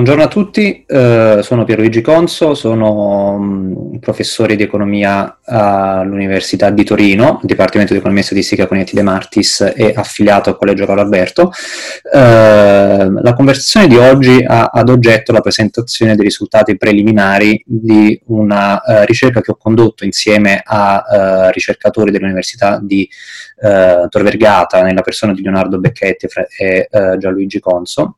Buongiorno a tutti, eh, sono Pierluigi Conso, sono um, professore di economia all'Università di Torino, Dipartimento di Economia e Statistica con Eti De Martis e affiliato al Collegio Carlo Alberto. Eh, la conversazione di oggi ha ad oggetto la presentazione dei risultati preliminari di una uh, ricerca che ho condotto insieme a uh, ricercatori dell'Università di uh, Tor Vergata nella persona di Leonardo Becchetti e Gianluigi Conso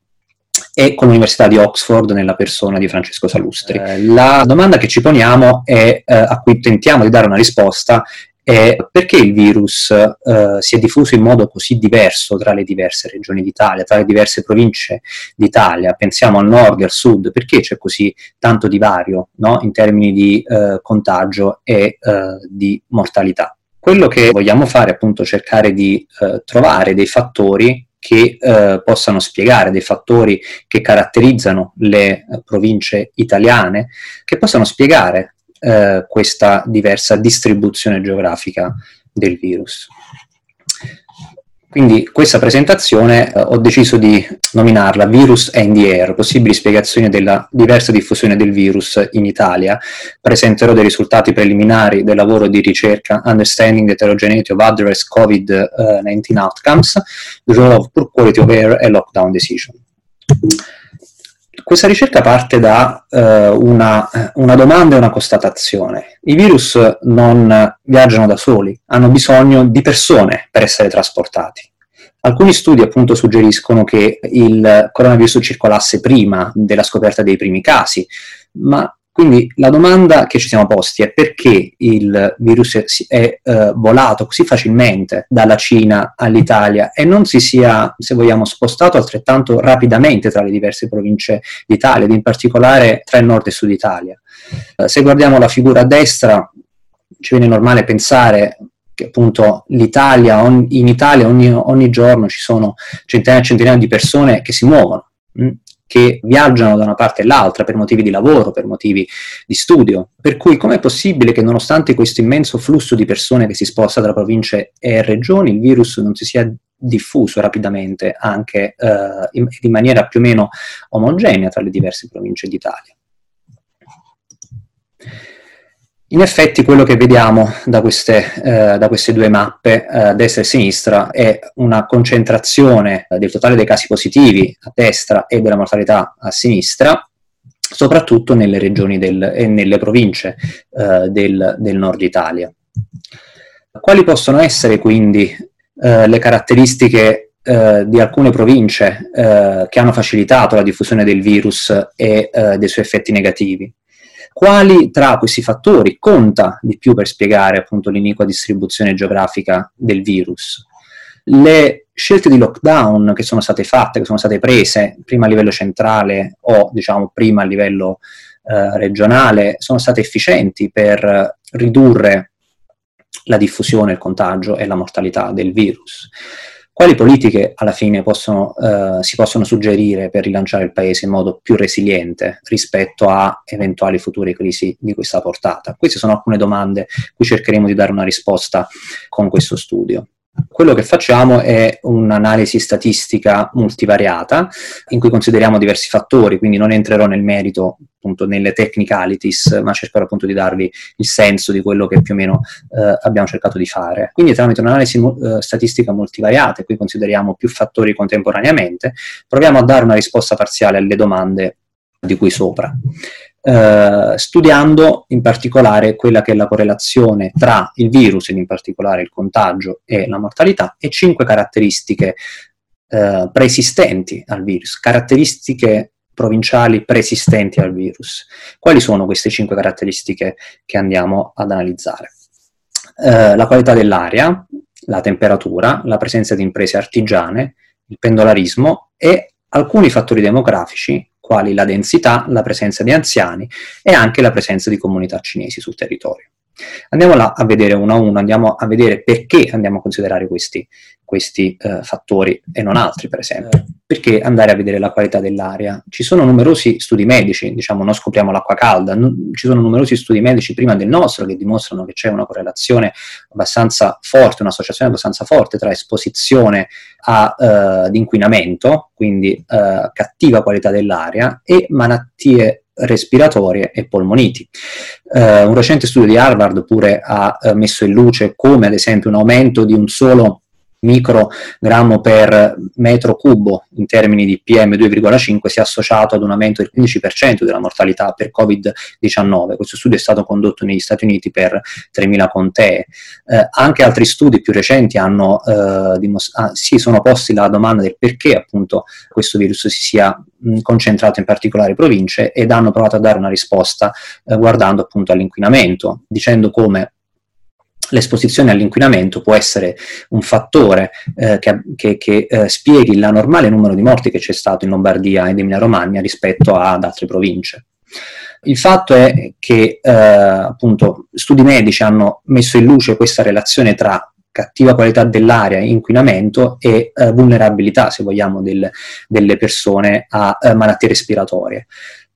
e con l'Università di Oxford nella persona di Francesco Salustri. Eh, la domanda che ci poniamo e eh, a cui tentiamo di dare una risposta è perché il virus eh, si è diffuso in modo così diverso tra le diverse regioni d'Italia, tra le diverse province d'Italia, pensiamo al nord e al sud, perché c'è così tanto divario no? in termini di eh, contagio e eh, di mortalità. Quello che vogliamo fare è appunto cercare di eh, trovare dei fattori che eh, possano spiegare dei fattori che caratterizzano le eh, province italiane, che possano spiegare eh, questa diversa distribuzione geografica del virus. Quindi questa presentazione eh, ho deciso di nominarla Virus and the Air, possibili spiegazioni della diversa diffusione del virus in Italia. Presenterò dei risultati preliminari del lavoro di ricerca Understanding the Heterogeneity of Adverse COVID-19 Outcomes, the Role of Poor Quality of Air e Lockdown Decision. Questa ricerca parte da eh, una, una, domanda e una constatazione. I virus non viaggiano da soli, hanno bisogno di persone per essere trasportati. Alcuni studi appunto suggeriscono che il coronavirus circolasse prima della scoperta dei primi casi, ma quindi la domanda che ci siamo posti è perché il virus è, eh, volato così facilmente dalla Cina all'Italia e non si sia, se vogliamo, spostato altrettanto rapidamente tra le diverse province d'Italia, ed in particolare tra il nord e sud Italia. Eh, se guardiamo la figura a destra, ci viene normale pensare che appunto l'Italia, on, in Italia ogni, ogni, giorno ci sono centinaia e centinaia di persone che si muovono. Che viaggiano da una parte all'altra per motivi di lavoro, per motivi di studio. Per cui com'è possibile che nonostante questo immenso flusso di persone che si sposta tra province e regioni, il virus non si sia diffuso rapidamente anche eh, in, in maniera più o meno omogenea tra le diverse province d'Italia? In effetti quello che vediamo da queste, eh, da queste due mappe, eh, destra e sinistra, è una concentrazione del totale dei casi positivi a destra e della mortalità a sinistra, soprattutto nelle regioni del, e nelle province eh, del, del, nord Italia. Quali possono essere quindi eh, le caratteristiche Uh, di alcune province che hanno facilitato la diffusione del virus e dei suoi effetti negativi. Quali tra questi fattori conta di più per spiegare appunto l'iniqua distribuzione geografica del virus? Le scelte di lockdown che sono state fatte, che sono state prese prima a livello centrale o diciamo prima a livello eh, regionale, sono state efficienti per ridurre la diffusione, il contagio e la mortalità del virus. Quali politiche alla fine possono, eh, si possono suggerire per rilanciare il Paese in modo più resiliente rispetto a eventuali future crisi di questa portata? Queste sono alcune domande cui cercheremo di dare una risposta con questo studio. Quello che facciamo è un'analisi statistica multivariata in cui consideriamo diversi fattori, quindi non entrerò nel merito appunto nelle technicalities, ma cercherò appunto di darvi il senso di quello che più o meno eh, abbiamo cercato di fare. Quindi tramite un'analisi eh, statistica multivariata, cui consideriamo più fattori contemporaneamente, proviamo a dare una risposta parziale alle domande di cui sopra eh, studiando in particolare quella che è la correlazione tra il virus, ed in particolare il contagio e la mortalità, e cinque caratteristiche eh, preesistenti al virus, caratteristiche provinciali preesistenti al virus. Quali sono queste cinque caratteristiche che andiamo ad analizzare? Eh, la qualità dell'aria, la temperatura, la presenza di imprese artigiane, il pendolarismo e alcuni fattori demografici quali la densità, la presenza di anziani e anche la presenza di comunità cinesi sul territorio. Andiamo là a vedere uno a uno, andiamo a vedere perché andiamo a considerare questi, questi eh, fattori e non altri, per esempio. Eh. Perché andare a vedere la qualità dell'aria? Ci sono numerosi studi medici, diciamo, non scopriamo l'acqua calda, n- ci sono numerosi studi medici prima del nostro che dimostrano che c'è una correlazione abbastanza forte, un'associazione abbastanza forte tra esposizione a, uh, ad inquinamento, quindi uh, cattiva qualità dell'aria, e malattie respiratorie e polmoniti. Uh, un recente studio di Harvard pure ha uh, messo in luce come ad esempio un aumento di un solo microgrammo per metro cubo in termini di PM2,5 sia associato ad un aumento del 15% della mortalità per Covid-19. Questo studio è stato condotto negli Stati Uniti per 3.000 contee. Eh, anche altri studi più recenti hanno, eh, dimos- ah, si sono posti la domanda del perché appunto questo virus si sia mh, concentrato in particolari province ed hanno provato a dare una risposta eh, guardando appunto all'inquinamento, dicendo come l'esposizione all'inquinamento può essere un fattore eh, che, che, che eh, spieghi l'anormale numero di morti che c'è stato in Lombardia ed Emilia Romagna rispetto ad altre province. Il fatto è che eh, appunto studi medici hanno messo in luce questa relazione tra cattiva qualità dell'aria, inquinamento e eh, vulnerabilità, se vogliamo, del, delle persone a eh, malattie respiratorie.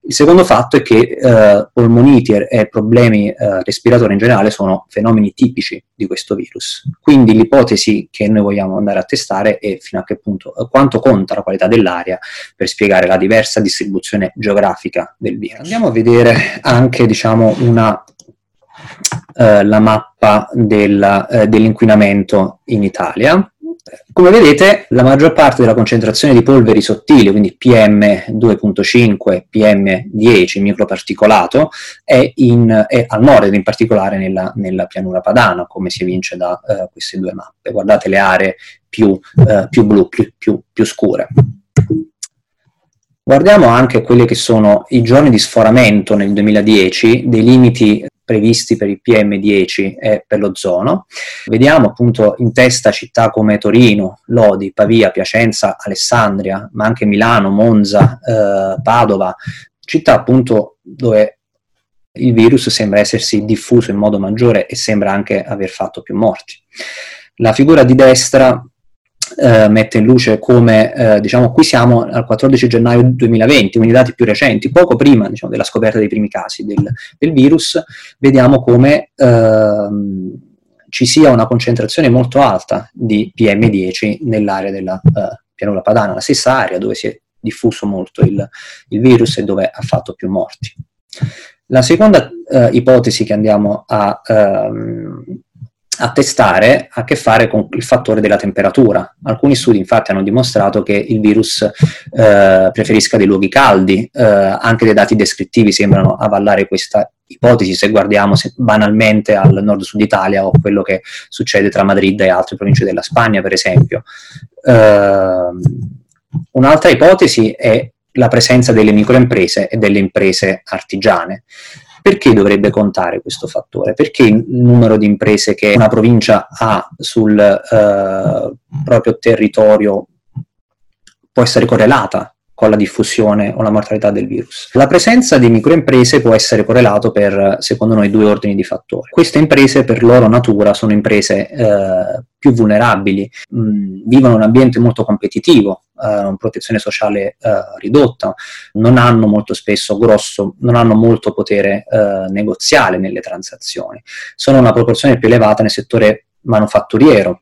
Il secondo fatto è che eh, polmoniti e problemi eh, respiratori in generale sono fenomeni tipici di questo virus. Quindi l'ipotesi che noi vogliamo andare a testare è fino a che punto, eh, quanto conta la qualità dell'aria per spiegare la diversa distribuzione geografica del virus. Andiamo a vedere anche diciamo, una, eh, la mappa della, eh, dell'inquinamento in Italia come vedete, la maggior parte della concentrazione di polveri sottili, quindi PM2.5, PM10, microparticolato, è, in, è, al nord, in particolare nella, nella, pianura padana, come si evince da uh, queste due mappe. Guardate le aree più, uh, più blu, più, più, più scure. Guardiamo anche quelli che sono i giorni di sforamento nel 2010 dei limiti previsti per il PM10 e per l'ozono. Vediamo appunto in testa città come Torino, Lodi, Pavia, Piacenza, Alessandria, ma anche Milano, Monza, eh, Padova, città appunto dove il virus sembra essersi diffuso in modo maggiore e sembra anche aver fatto più morti. La figura di destra eh, mette in luce come, eh, diciamo, qui siamo al 14 gennaio 2020, quindi dati più recenti, poco prima diciamo, della scoperta dei primi casi del, del virus, vediamo come ehm, ci sia una concentrazione molto alta di PM10 nell'area della eh, pianura padana, la stessa area dove si è diffuso molto il, il virus e dove ha fatto più morti. La seconda eh, ipotesi che andiamo a ehm, a testare ha a che fare con il fattore della temperatura. Alcuni studi infatti hanno dimostrato che il virus eh, preferisca dei luoghi caldi, eh, anche dei dati descrittivi sembrano avvallare questa ipotesi se guardiamo se, banalmente al nord-sud Italia o quello che succede tra Madrid e altre province della Spagna per esempio. Eh, un'altra ipotesi è la presenza delle microimprese e delle imprese artigiane. Perché dovrebbe contare questo fattore? Perché il numero di imprese che una provincia ha sul eh, proprio territorio può essere correlata con la diffusione o la mortalità del virus. La presenza di microimprese può essere correlato per, secondo noi, due ordini di fattori. Queste imprese, per loro natura, sono imprese eh, più vulnerabili, mh, mm, vivono un ambiente molto competitivo, eh, protezione sociale eh, ridotta, non hanno molto spesso grosso, non hanno molto potere eh, negoziale nelle transazioni, sono una proporzione più elevata nel settore manufatturiero,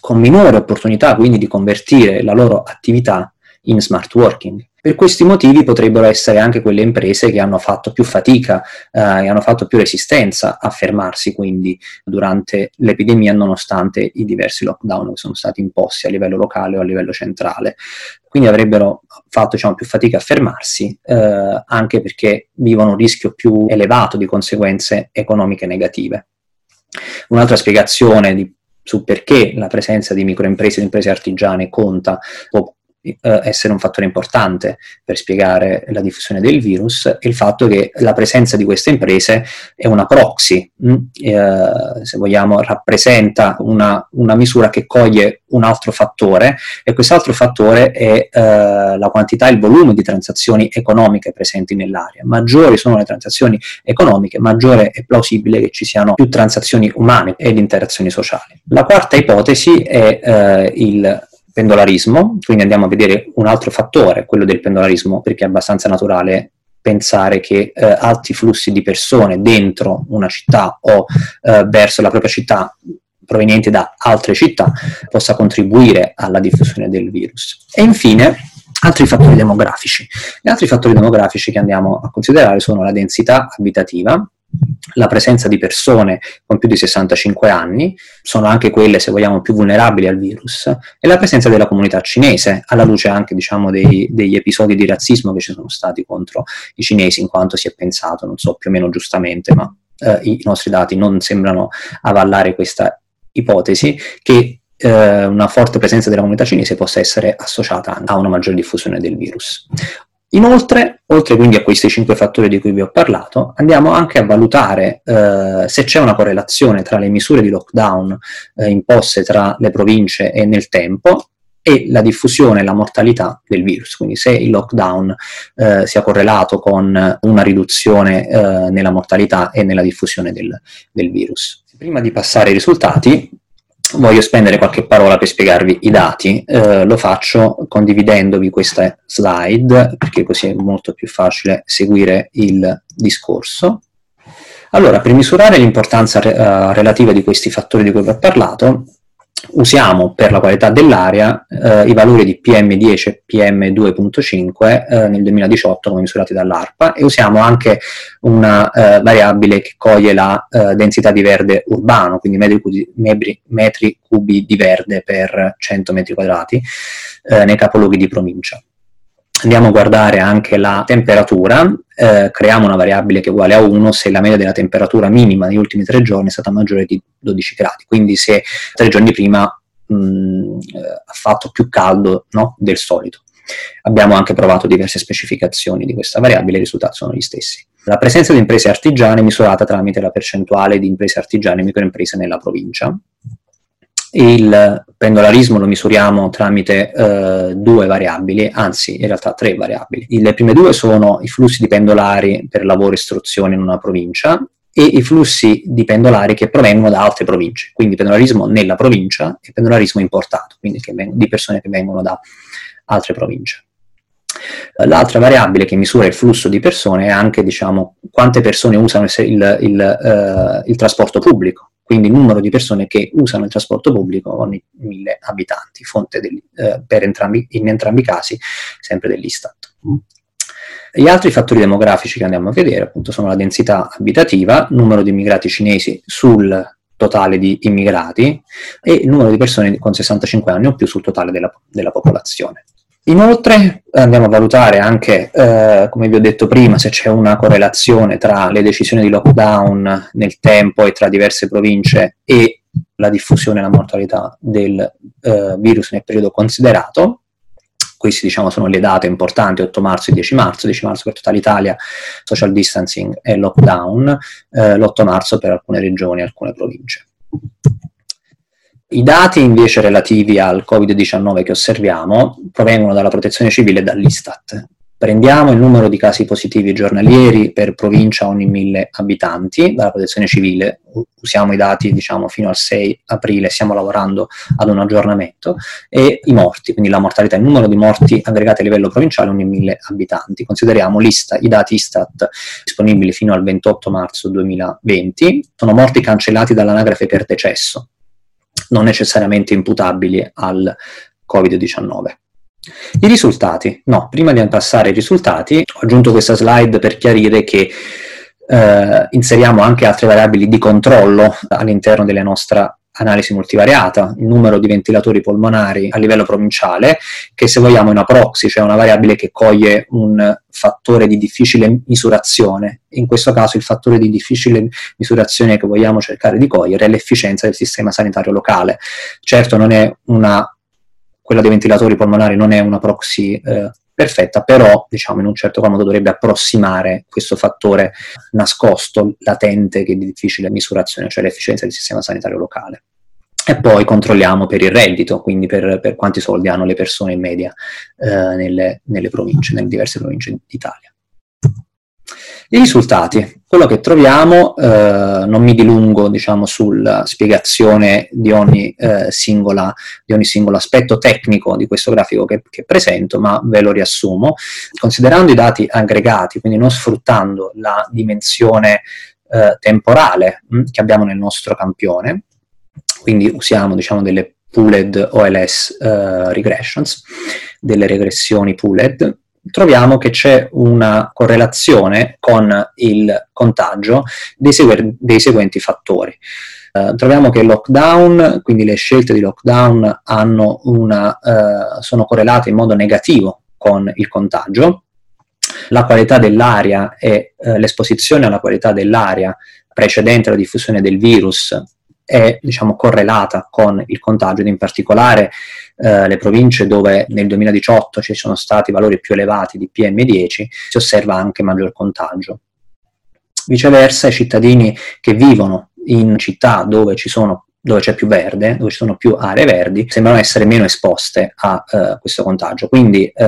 con minore opportunità quindi di convertire la loro attività in smart working. Per questi motivi potrebbero essere anche quelle imprese che hanno fatto più fatica eh, e hanno fatto più resistenza a fermarsi quindi durante l'epidemia nonostante i diversi lockdown che sono stati imposti a livello locale o a livello centrale. Quindi avrebbero fatto diciamo, più fatica a fermarsi eh, anche perché vivono un rischio più elevato di conseguenze economiche negative. Un'altra spiegazione di, su perché la presenza di microimprese e imprese artigiane conta può eh, essere un fattore importante per spiegare la diffusione del virus è il fatto che la presenza di queste imprese è una proxy, mh? Mm? Eh, se vogliamo rappresenta una, una, misura che coglie un altro fattore e quest'altro fattore è eh, la quantità e il volume di transazioni economiche presenti nell'area. Maggiori sono le transazioni economiche, maggiore è plausibile che ci siano più transazioni umane ed interazioni sociali. La quarta ipotesi è eh, il pendolarismo, quindi andiamo a vedere un altro fattore, quello del pendolarismo, perché è abbastanza naturale pensare che eh, alti flussi di persone dentro una città o eh, verso la propria città provenienti da altre città possa contribuire alla diffusione del virus. E infine altri fattori demografici. Gli altri fattori demografici che andiamo a considerare sono la densità abitativa, la presenza di persone con più di 65 anni, sono anche quelle, se vogliamo, più vulnerabili al virus, e la presenza della comunità cinese, alla luce anche diciamo, dei, degli episodi di razzismo che ci sono stati contro i cinesi, in quanto si è pensato, non so, più o meno giustamente, ma eh, i nostri dati non sembrano avallare questa ipotesi, che eh, una forte presenza della comunità cinese possa essere associata a una maggiore diffusione del virus. Inoltre, oltre quindi a questi cinque fattori di cui vi ho parlato, andiamo anche a valutare eh, se c'è una correlazione tra le misure di lockdown eh, imposte tra le province e nel tempo e la diffusione e la mortalità del virus, quindi se il lockdown eh, sia correlato con una riduzione eh, nella mortalità e nella diffusione del, del virus. Prima di passare ai risultati, voglio spendere qualche parola per spiegarvi i dati, eh, lo faccio condividendovi questa slide perché così è molto più facile seguire il discorso. Allora, per misurare l'importanza re- uh, relativa di questi fattori di cui vi ho parlato, usiamo per la qualità dell'aria eh, i valori di PM10 e PM2.5 eh, nel 2018 come misurati dall'ARPA e usiamo anche una eh, variabile che coglie la eh, densità di verde urbano, quindi metri cubi, metri, metri cubi di verde per 100 metri quadrati eh, nei capoluoghi di provincia andiamo a guardare anche la temperatura, eh, creiamo una variabile che è uguale a 1 se la media della temperatura minima negli ultimi tre giorni è stata maggiore di 12 gradi, quindi se tre giorni prima mm, ha fatto più caldo no, del solito. Abbiamo anche provato diverse specificazioni di questa variabile, i risultati sono gli stessi. La presenza di imprese artigiane è misurata tramite la percentuale di imprese artigiane e microimprese nella provincia, il pendolarismo lo misuriamo tramite eh, due variabili, anzi in realtà tre variabili. Le prime due sono i flussi di pendolari per lavoro e istruzione in una provincia e i flussi di pendolari che provengono da altre province, quindi pendolarismo nella provincia e pendolarismo importato, quindi di persone che vengono da altre province. L'altra variabile che misura il flusso di persone è anche diciamo, quante persone usano il, il, uh, il trasporto pubblico quindi il numero di persone che usano il trasporto pubblico ogni mille abitanti, fonte del, eh, entrambi, in entrambi i casi sempre dell'Istat. Gli altri fattori demografici che andiamo a vedere appunto sono la densità abitativa, numero di immigrati cinesi sul totale di immigrati e il numero di persone con 65 anni o più sul totale della, della popolazione. Inoltre andiamo a valutare anche, eh, come vi ho detto prima, se c'è una correlazione tra le decisioni di lockdown nel tempo e tra diverse province e la diffusione e la mortalità del eh, virus nel periodo considerato. Queste diciamo, sono le date importanti, 8 marzo e 10 marzo, 10 marzo per tutta l'Italia, social distancing e lockdown, eh, l'8 marzo per alcune regioni e alcune province. I dati invece relativi al Covid-19 che osserviamo provengono dalla protezione civile e dall'Istat. Prendiamo il numero di casi positivi giornalieri per provincia ogni mille abitanti dalla protezione civile, usiamo i dati diciamo fino al 6 aprile, stiamo lavorando ad un aggiornamento, e i morti, quindi la mortalità, il numero di morti aggregati a livello provinciale ogni mille abitanti. Consideriamo l'Ista, i dati Istat disponibili fino al 28 marzo 2020, sono morti cancellati dall'anagrafe per decesso, non necessariamente imputabili al Covid-19. I risultati? No, prima di passare ai risultati ho aggiunto questa slide per chiarire che eh, inseriamo anche altre variabili di controllo all'interno della nostra analisi multivariata, il numero di ventilatori polmonari a livello provinciale, che se vogliamo è una proxy, cioè una variabile che coglie un fattore di difficile misurazione. In questo caso il fattore di difficile misurazione che vogliamo cercare di cogliere è l'efficienza del sistema sanitario locale. Certo non è una quella dei ventilatori polmonari non è una proxy eh, perfetta, però diciamo in un certo modo dovrebbe approssimare questo fattore nascosto, latente, che è di difficile misurazione, cioè l'efficienza del sistema sanitario locale. E poi controlliamo per il reddito, quindi per, per quanti soldi hanno le persone in media eh, nelle, nelle province, nelle diverse province d'Italia. I risultati, quello che troviamo, eh, non mi dilungo diciamo, sulla spiegazione di ogni, eh, singola, di ogni, singolo aspetto tecnico di questo grafico che, che, presento, ma ve lo riassumo. Considerando i dati aggregati, quindi non sfruttando la dimensione eh, temporale mh, hm, che abbiamo nel nostro campione, quindi usiamo diciamo, delle pooled OLS eh, regressions, delle regressioni pooled, troviamo che c'è una correlazione con il contagio dei, segu- dei seguenti fattori. Uh, troviamo che il lockdown, quindi le scelte di lockdown una, uh, sono correlate in modo negativo con il contagio, la qualità dell'aria e uh, l'esposizione alla qualità dell'aria precedente alla diffusione del virus è diciamo, correlata con il contagio ed in particolare eh, le province dove nel 2018 ci sono stati valori più elevati di PM10 si osserva anche maggior contagio. Viceversa i cittadini che vivono in città dove sono dove c'è più verde, dove ci sono più aree verdi, sembrano essere meno esposte a uh, questo contagio. Quindi uh,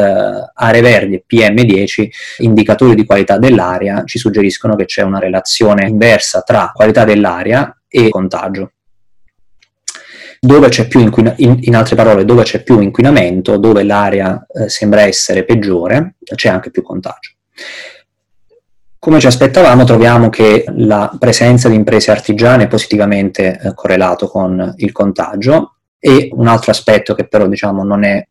aree verdi e PM10, indicatori di qualità dell'aria, ci suggeriscono che c'è una relazione inversa tra qualità dell'aria e contagio. Dove c'è più inquina- in, in, altre parole, dove c'è più inquinamento, dove l'aria eh, sembra essere peggiore, c'è anche più contagio. Come ci aspettavamo, troviamo che la presenza di imprese artigiane è positivamente eh, correlato con il contagio e un altro aspetto che però diciamo, non è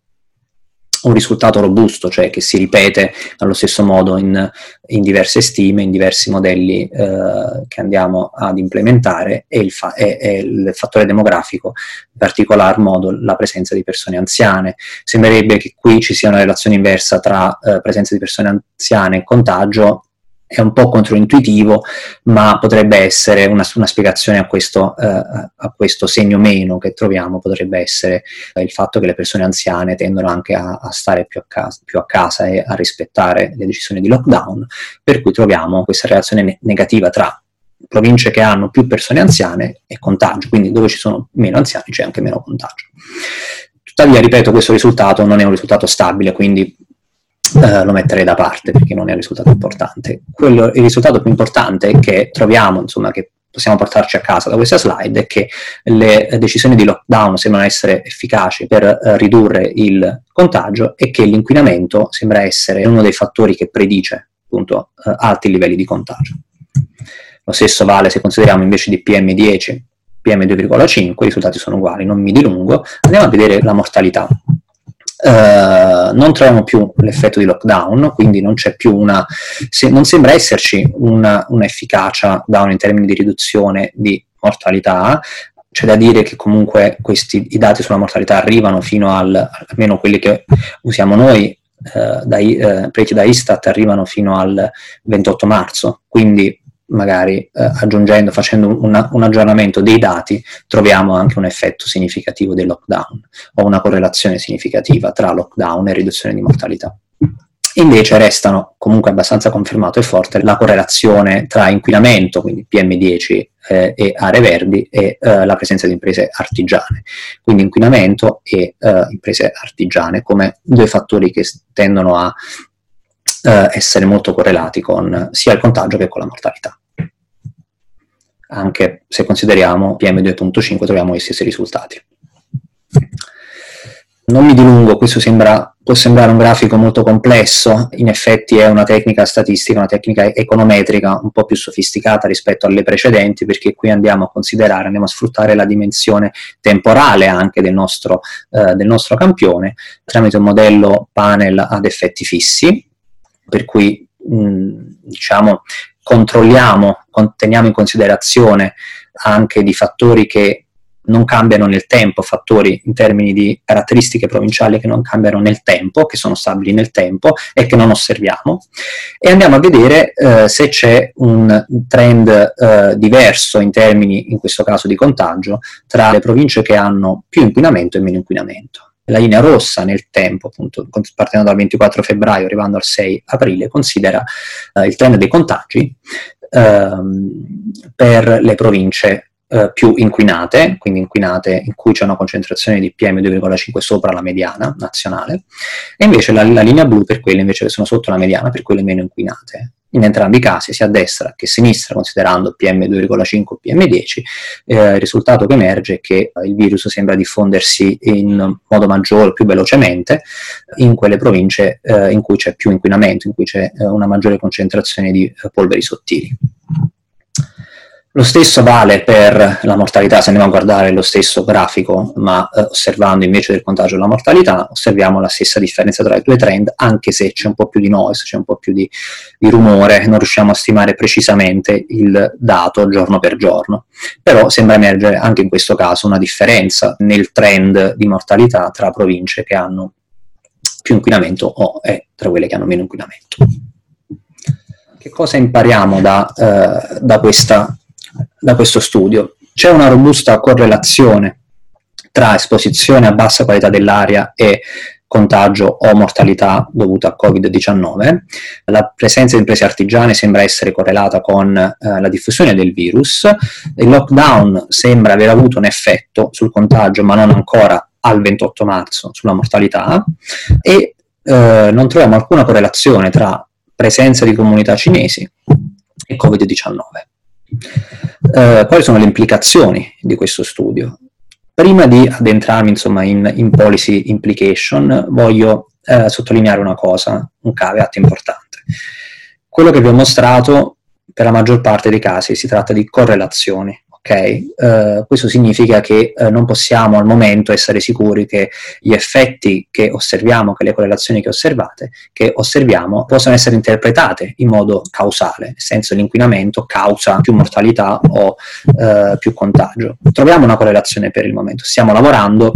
un risultato robusto, cioè che si ripete allo stesso modo in, in diverse stime, in diversi modelli eh, che andiamo ad implementare, è il, fa- è, è il, fattore demografico, in particolar modo la presenza di persone anziane. Sembrerebbe che qui ci sia una relazione inversa tra eh, presenza di persone anziane e contagio, è un po' controintuitivo, ma potrebbe essere una, una spiegazione a questo, eh, a questo, segno meno che troviamo, potrebbe essere eh, il fatto che le persone anziane tendono anche a, a stare più a, casa, più a, casa, e a rispettare le decisioni di lockdown, per cui troviamo questa relazione ne- negativa tra province che hanno più persone anziane e contagio, quindi dove ci sono meno anziani c'è anche meno contagio. Tuttavia, ripeto, questo risultato non è un risultato stabile, quindi Uh, lo metterei da parte perché non è un risultato importante. Quello, il risultato più importante che troviamo, insomma, che possiamo portarci a casa da questa slide è che le decisioni di lockdown sembrano essere efficaci per uh, ridurre il contagio e che l'inquinamento sembra essere uno dei fattori che predice appunto uh, alti livelli di contagio. Lo stesso vale se consideriamo invece di PM10, PM2,5, i risultati sono uguali, non mi dilungo. Andiamo a vedere la mortalità. Uh, non troviamo più l'effetto di lockdown, quindi non c'è più una, se, non sembra esserci una, un'efficacia down in termini di riduzione di mortalità. C'è da dire che comunque questi, i dati sulla mortalità arrivano fino al, almeno quelli che usiamo noi, uh, dai, uh, preti da Istat arrivano fino al 28 marzo, quindi magari eh, aggiungendo, facendo una, un aggiornamento dei dati, troviamo anche un effetto significativo del lockdown o una correlazione significativa tra lockdown e riduzione di mortalità. Invece restano comunque abbastanza confermato e forte la correlazione tra inquinamento, quindi PM10 eh, e aree verdi, e eh, la presenza di imprese artigiane. Quindi inquinamento e eh, imprese artigiane come due fattori che tendono a eh, essere molto correlati con sia il contagio che con la mortalità. Anche se consideriamo PM2.5 troviamo gli stessi risultati. Non mi dilungo, questo sembra, può sembrare un grafico molto complesso, in effetti è una tecnica statistica, una tecnica econometrica un po' più sofisticata rispetto alle precedenti, perché qui andiamo a considerare, andiamo a sfruttare la dimensione temporale anche del nostro, eh, del nostro campione tramite un modello panel ad effetti fissi, per cui mh, diciamo, controlliamo, teniamo in considerazione anche di fattori che non cambiano nel tempo, fattori in termini di caratteristiche provinciali che non cambiano nel tempo, che sono stabili nel tempo e che non osserviamo, e andiamo a vedere eh, se c'è un trend eh, diverso in termini, in questo caso, di contagio tra le province che hanno più inquinamento e meno inquinamento. La linea rossa nel tempo, appunto, partendo dal 24 febbraio arrivando al 6 aprile, considera eh, il trend dei contagi ehm, per le province eh, più inquinate, quindi inquinate in cui c'è una concentrazione di PM2,5 sopra la mediana nazionale, e invece la, la linea blu per quelle invece che sono sotto la mediana, per quelle meno inquinate in entrambi i casi, sia a destra che a sinistra, considerando PM2,5 o PM10, eh, il risultato che emerge è che il virus sembra diffondersi in modo maggiore, più velocemente, in quelle province eh, in cui c'è più inquinamento, in cui c'è eh, una maggiore concentrazione di eh, polveri sottili. Lo stesso vale per la mortalità, se andiamo a guardare lo stesso grafico, ma eh, osservando invece del contagio la mortalità, osserviamo la stessa differenza tra i due trend, anche se c'è un po' più di noise, c'è un po' più di, di rumore, non riusciamo a stimare precisamente il dato giorno per giorno. Però sembra emergere anche in questo caso una differenza nel trend di mortalità tra province che hanno più inquinamento o eh, tra quelle che hanno meno inquinamento. Che cosa impariamo da, eh, da questa da questo studio. C'è una robusta correlazione tra esposizione a bassa qualità dell'aria e contagio o mortalità dovuta a Covid-19. La presenza di imprese artigiane sembra essere correlata con eh, la diffusione del virus. Il lockdown sembra aver avuto un effetto sul contagio, ma non ancora al 28 marzo sulla mortalità e eh, non troviamo alcuna correlazione tra presenza di comunità cinesi e Covid-19. Eh, quali sono le implicazioni di questo studio? Prima di addentrarmi insomma, in, in policy implication, voglio eh, sottolineare una cosa, un caveat importante. Quello che vi ho mostrato, per la maggior parte dei casi, si tratta di correlazioni ok? Uh, questo significa che uh, non possiamo al momento essere sicuri che gli effetti che osserviamo, che le correlazioni che osservate, che osserviamo, possano essere interpretate in modo causale, nel senso l'inquinamento causa più mortalità o uh, più contagio. Troviamo una correlazione per il momento, stiamo lavorando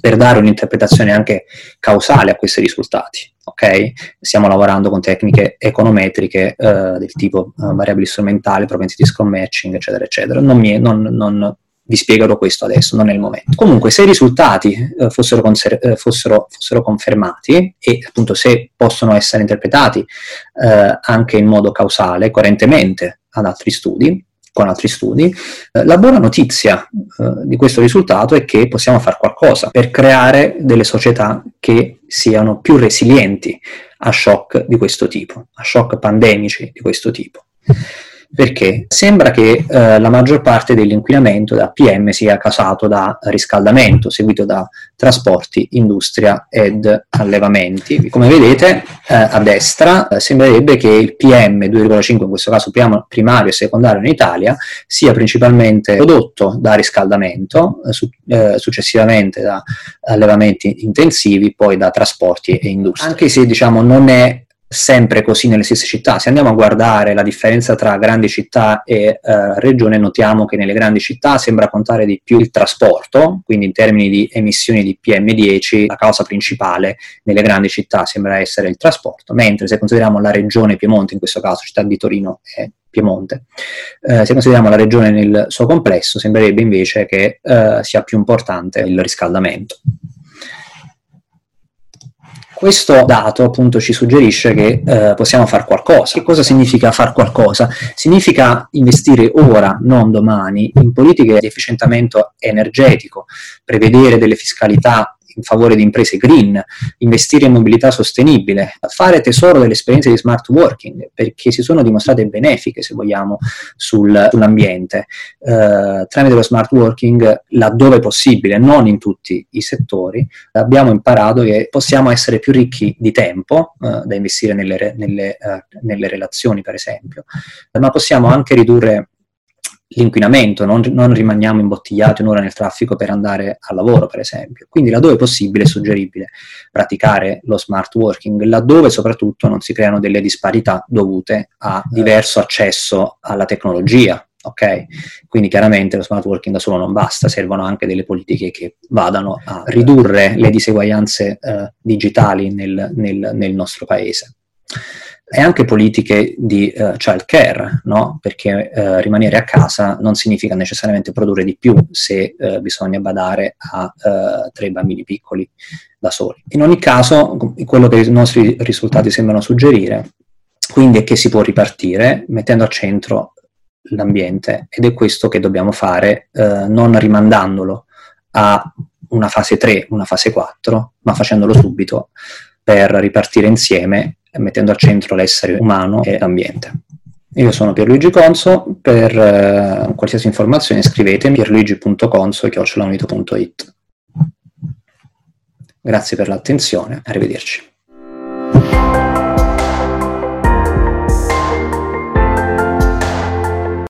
per dare un'interpretazione anche causale a questi risultati. Okay? Stiamo lavorando con tecniche econometriche eh, del tipo eh, variabili strumentali, propensity score matching, eccetera, eccetera. Non, mi, non, non vi spiegherò questo adesso, non è il momento. Comunque, se i risultati eh, fossero, conser- eh, fossero, fossero, confermati e appunto se possono essere interpretati eh, anche in modo causale, coerentemente ad altri studi, con altri studi. Eh, la buona notizia eh, di questo risultato è che possiamo fare qualcosa per creare delle società che siano più resilienti a shock di questo tipo, a shock pandemici di questo tipo. Perché sembra che eh, la maggior parte dell'inquinamento da PM sia causato da riscaldamento, seguito da trasporti, industria ed allevamenti. Come vedete eh, a destra eh, sembrerebbe che il PM 2,5, in questo caso primario e secondario in Italia, sia principalmente prodotto da riscaldamento, eh, su, eh, successivamente da allevamenti intensivi, poi da trasporti e industria. Anche se diciamo non è sempre così nelle stesse città. Se andiamo a guardare la differenza tra grandi città e eh, regione, notiamo che nelle grandi città sembra contare di più il trasporto, quindi in termini di emissioni di PM10 la causa principale nelle grandi città sembra essere il trasporto, mentre se consideriamo la regione Piemonte, in questo caso città di Torino e Piemonte, eh, se consideriamo la regione nel suo complesso, sembrerebbe invece che eh, sia più importante il riscaldamento. Questo dato appunto ci suggerisce che eh, possiamo fare qualcosa. Che cosa significa fare qualcosa? Significa investire ora, non domani, in politiche di efficientamento energetico, prevedere delle fiscalità in favore di imprese green, investire in mobilità sostenibile, fare tesoro delle esperienze di smart working, perché si sono dimostrate benefiche, se vogliamo, sul, sull'ambiente, eh, tramite lo smart working laddove possibile, non in tutti i settori, abbiamo imparato che possiamo essere più ricchi di tempo eh, da investire nelle, nelle, eh, nelle relazioni, per esempio, ma possiamo anche ridurre l'inquinamento, non, non, rimaniamo imbottigliati un'ora nel traffico per andare al lavoro, per esempio. Quindi laddove possibile è suggeribile praticare lo smart working, laddove soprattutto non si creano delle disparità dovute a diverso accesso alla tecnologia. Ok? Quindi chiaramente lo smart working da solo non basta, servono anche delle politiche che vadano a ridurre le diseguaglianze eh, digitali nel, nel, nel nostro paese. E anche politiche di eh, child care, no? perché eh, rimanere a casa non significa necessariamente produrre di più se eh, bisogna badare a tre bambini piccoli da soli. In ogni caso, quello che i nostri risultati sembrano suggerire, quindi è che si può ripartire mettendo al centro l'ambiente ed è questo che dobbiamo fare, non rimandandolo a una fase 3, una fase 4, ma facendolo subito per ripartire insieme mettendo al centro l'essere umano e l'ambiente. Io sono Pierluigi Conso, per eh, qualsiasi informazione scrivetemi pierluigi.conso.it. Grazie per l'attenzione, arrivederci.